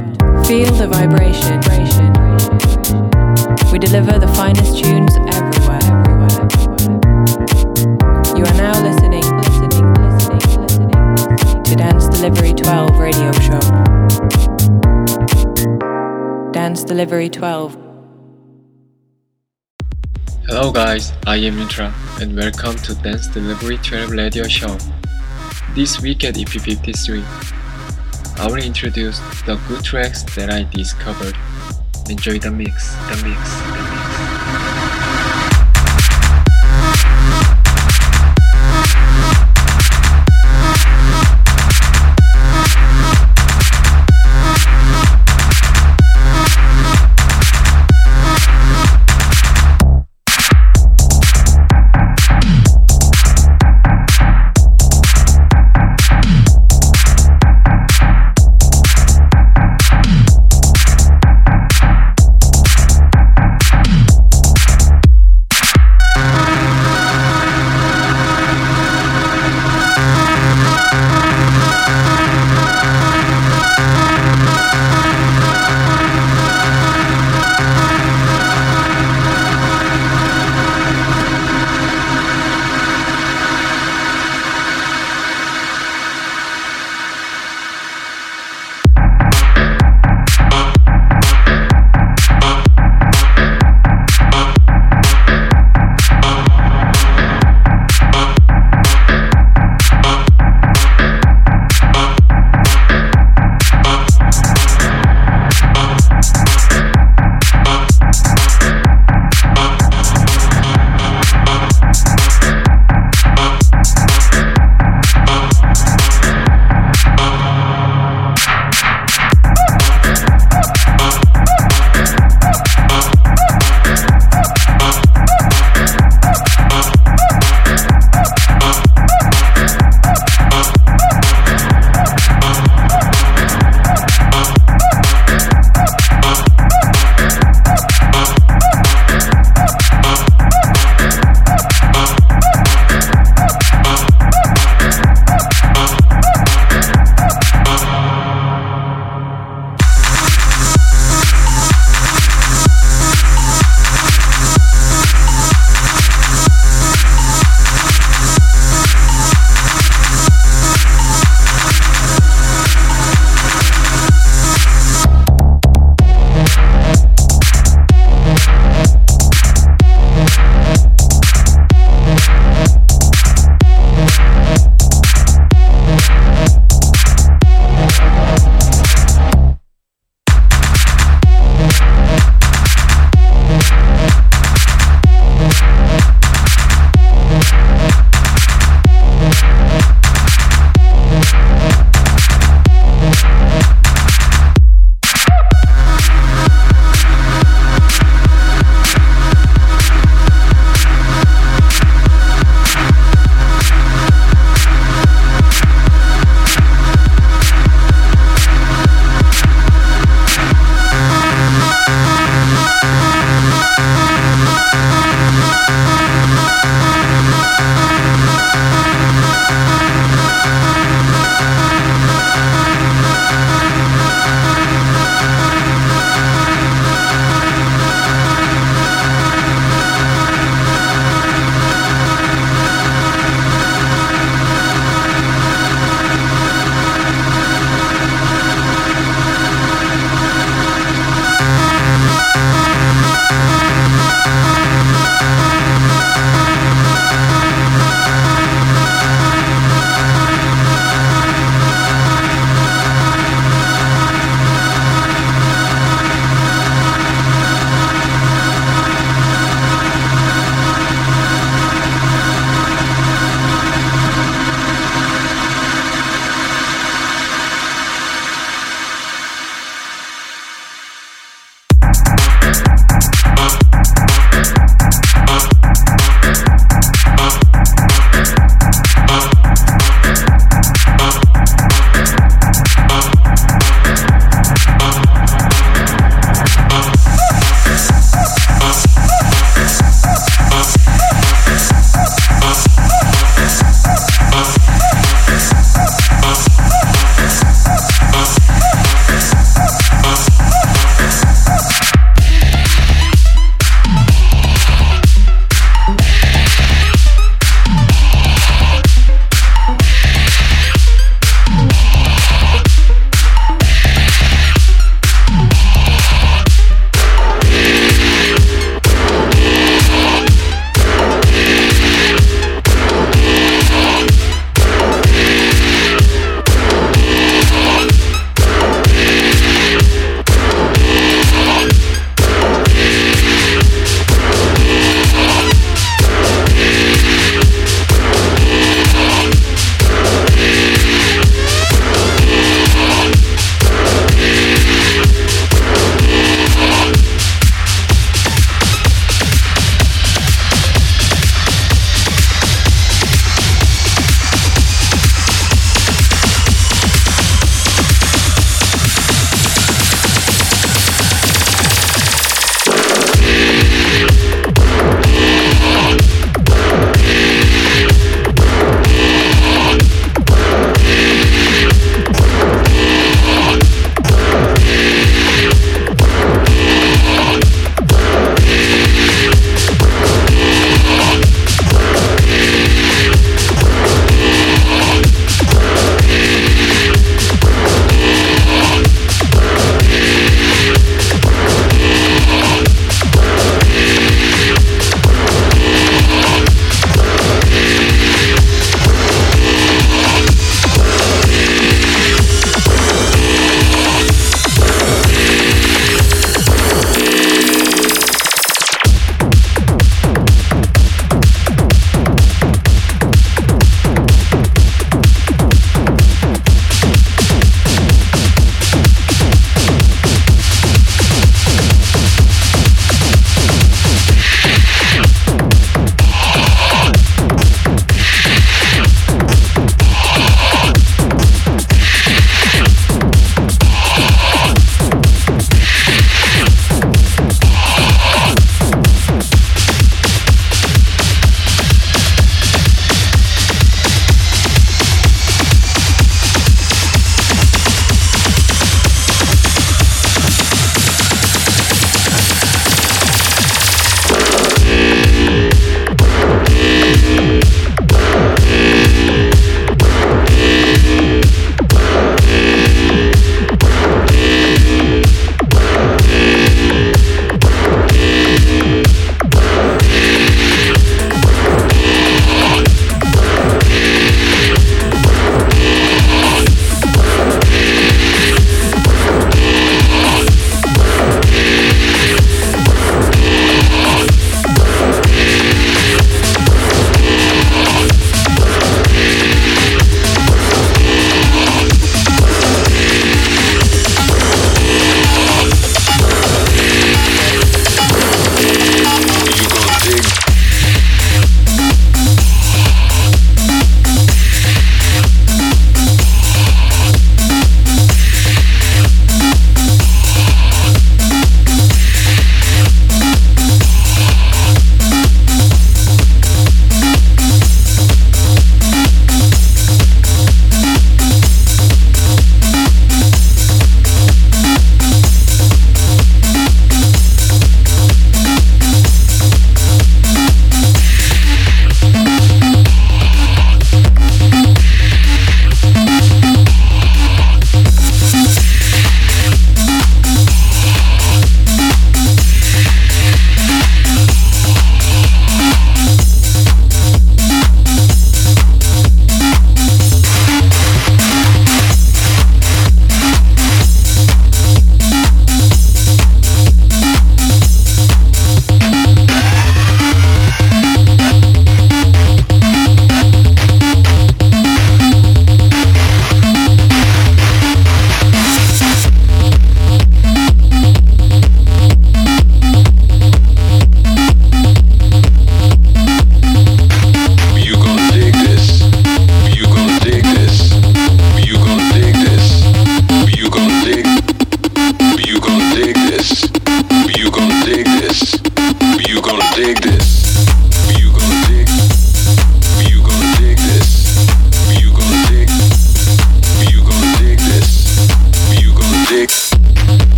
12. Feel the vibration. We deliver the finest tunes everywhere. You are now listening, listening, listening, listening to Dance Delivery 12 radio show. Dance Delivery 12. Hello guys, I am Yunterra and welcome to Dance Delivery 12 radio show. This week at EP53, I will introduce the good tracks that I discovered. Enjoy the mix, the mix, the mix.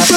Come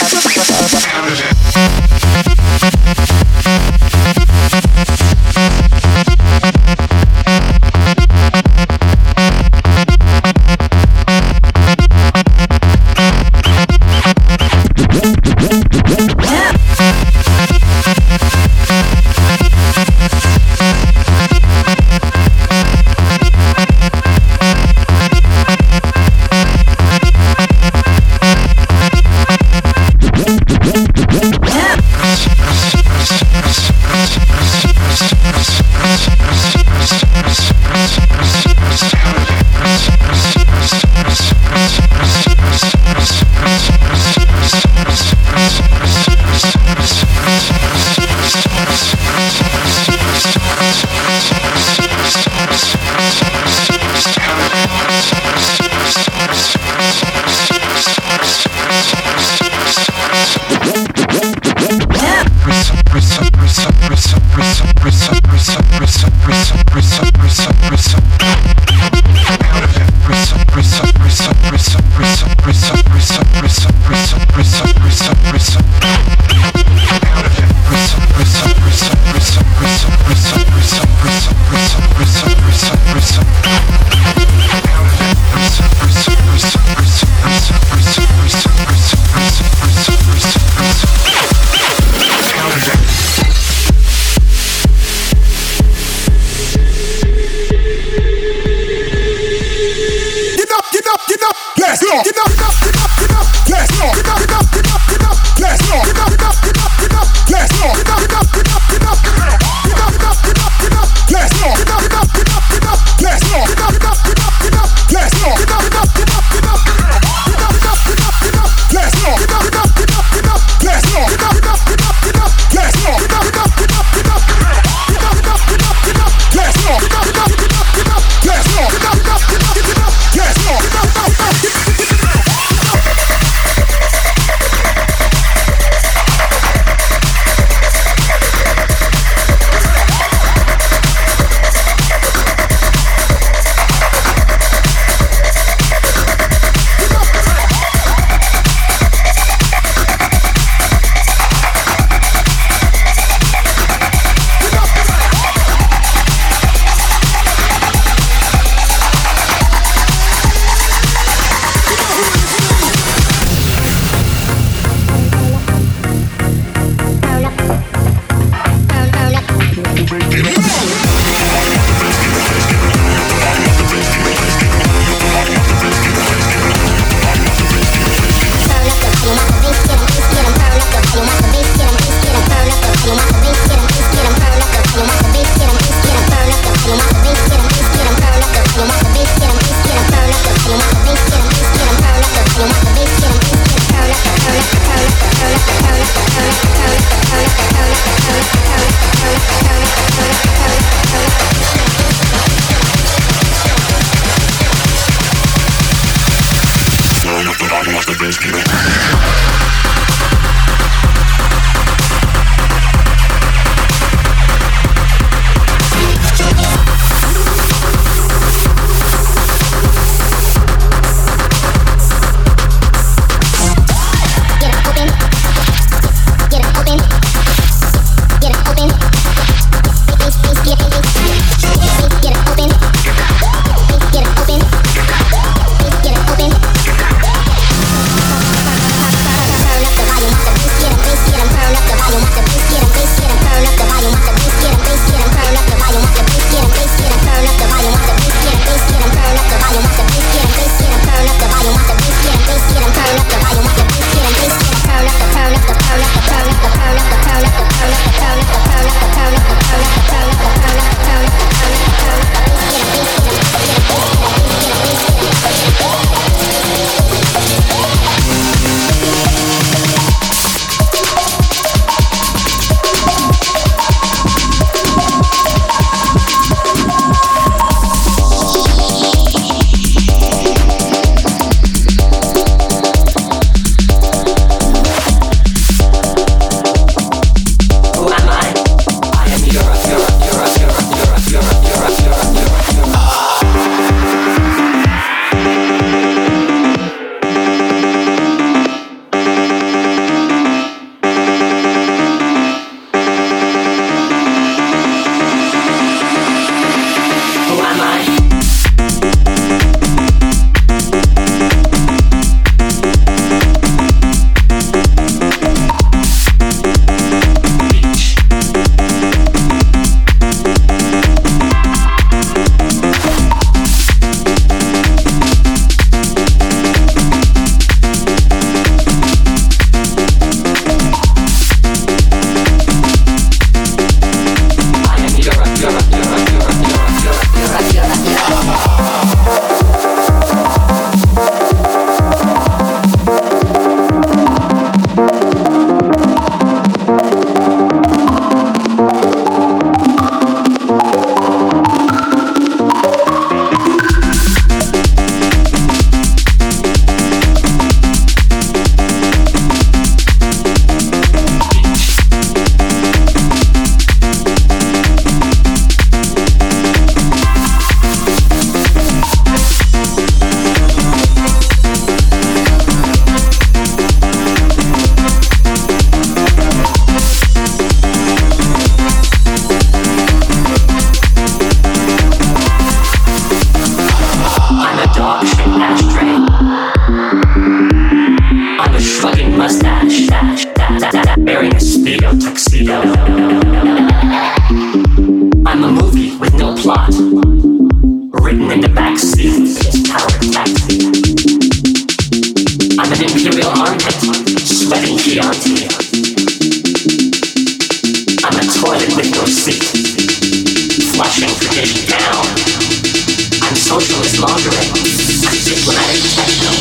socialist laundering, and diplomatic techno.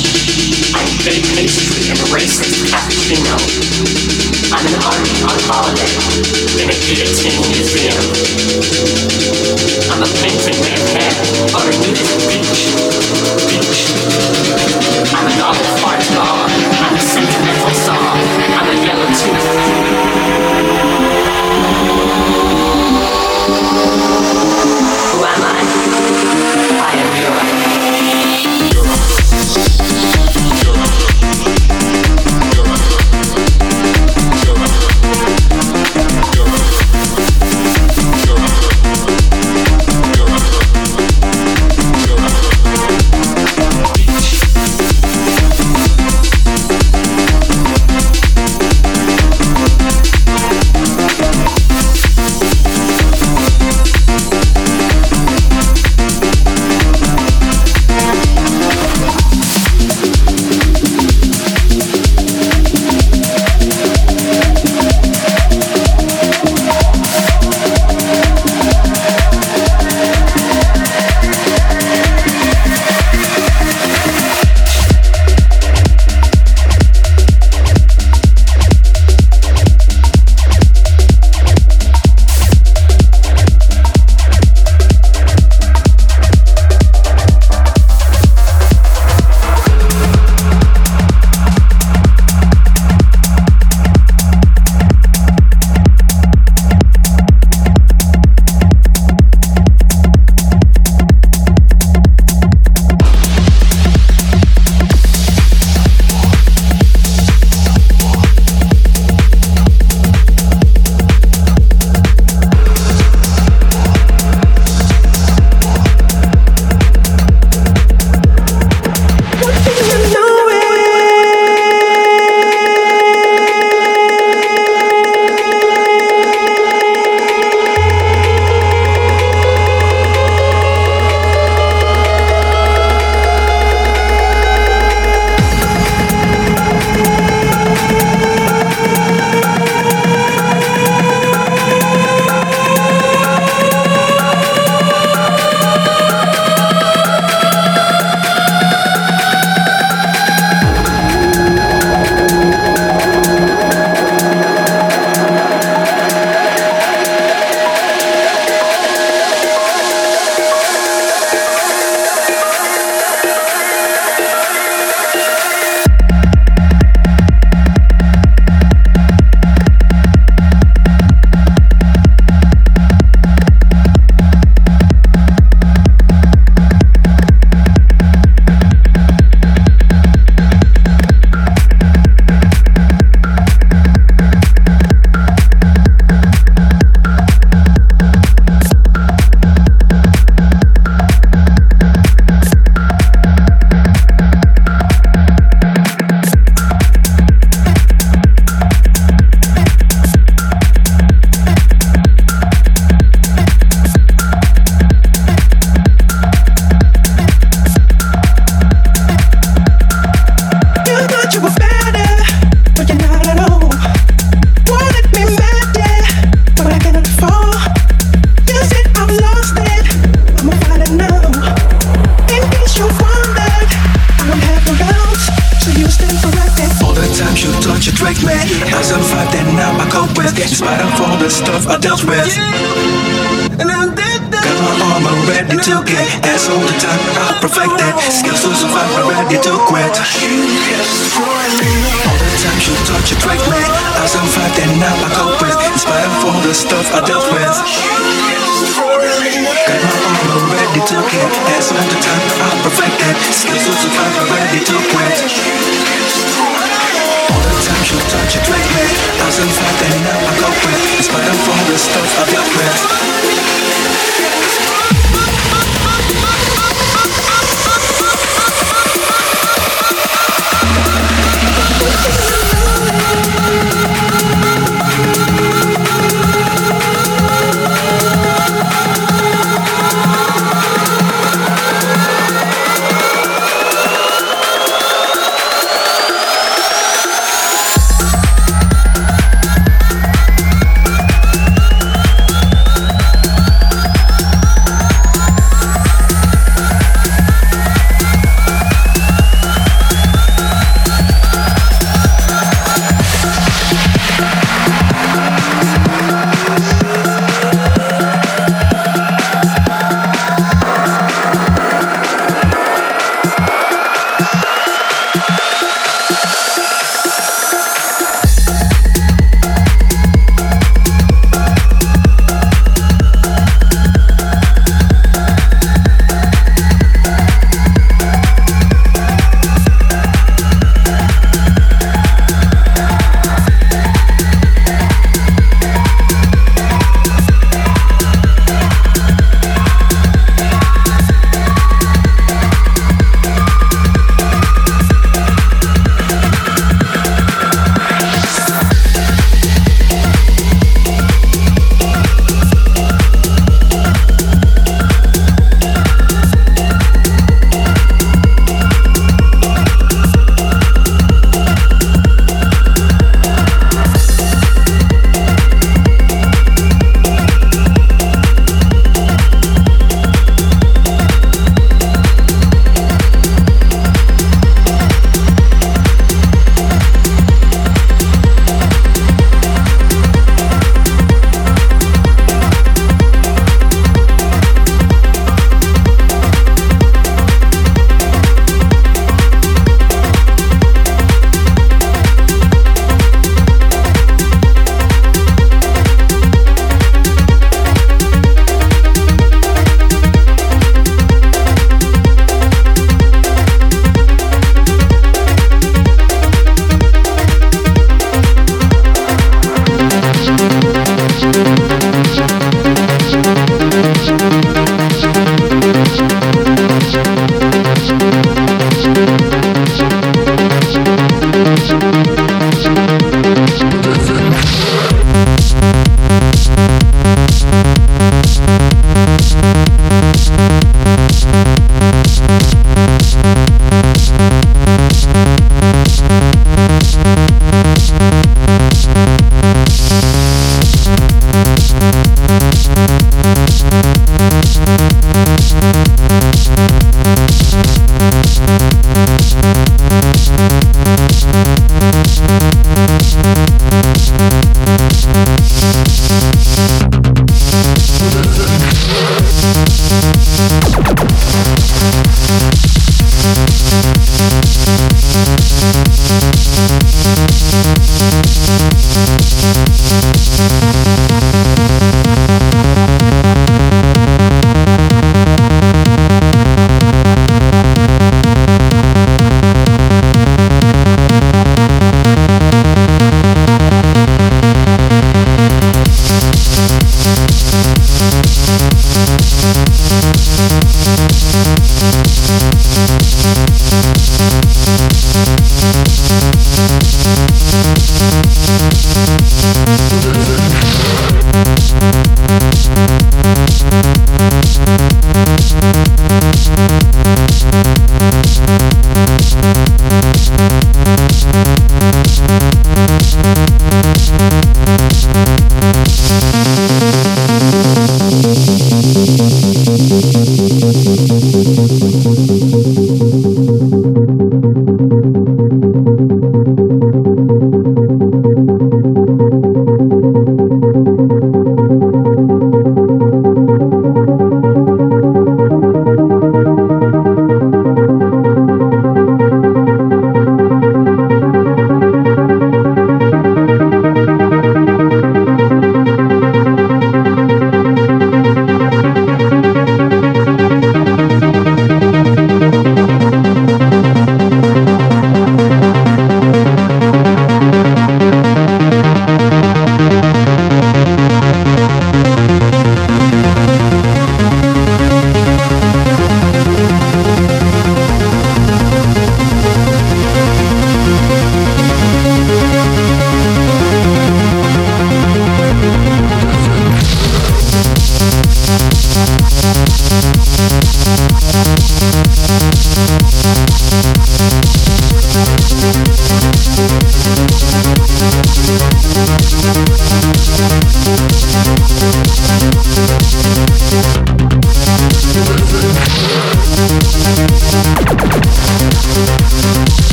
I'm fake history and racist cappuccino. I'm an army on holiday in a guillotine museum. I'm a painting man can on a nudist beach. Beach. I'm an awful fart dog.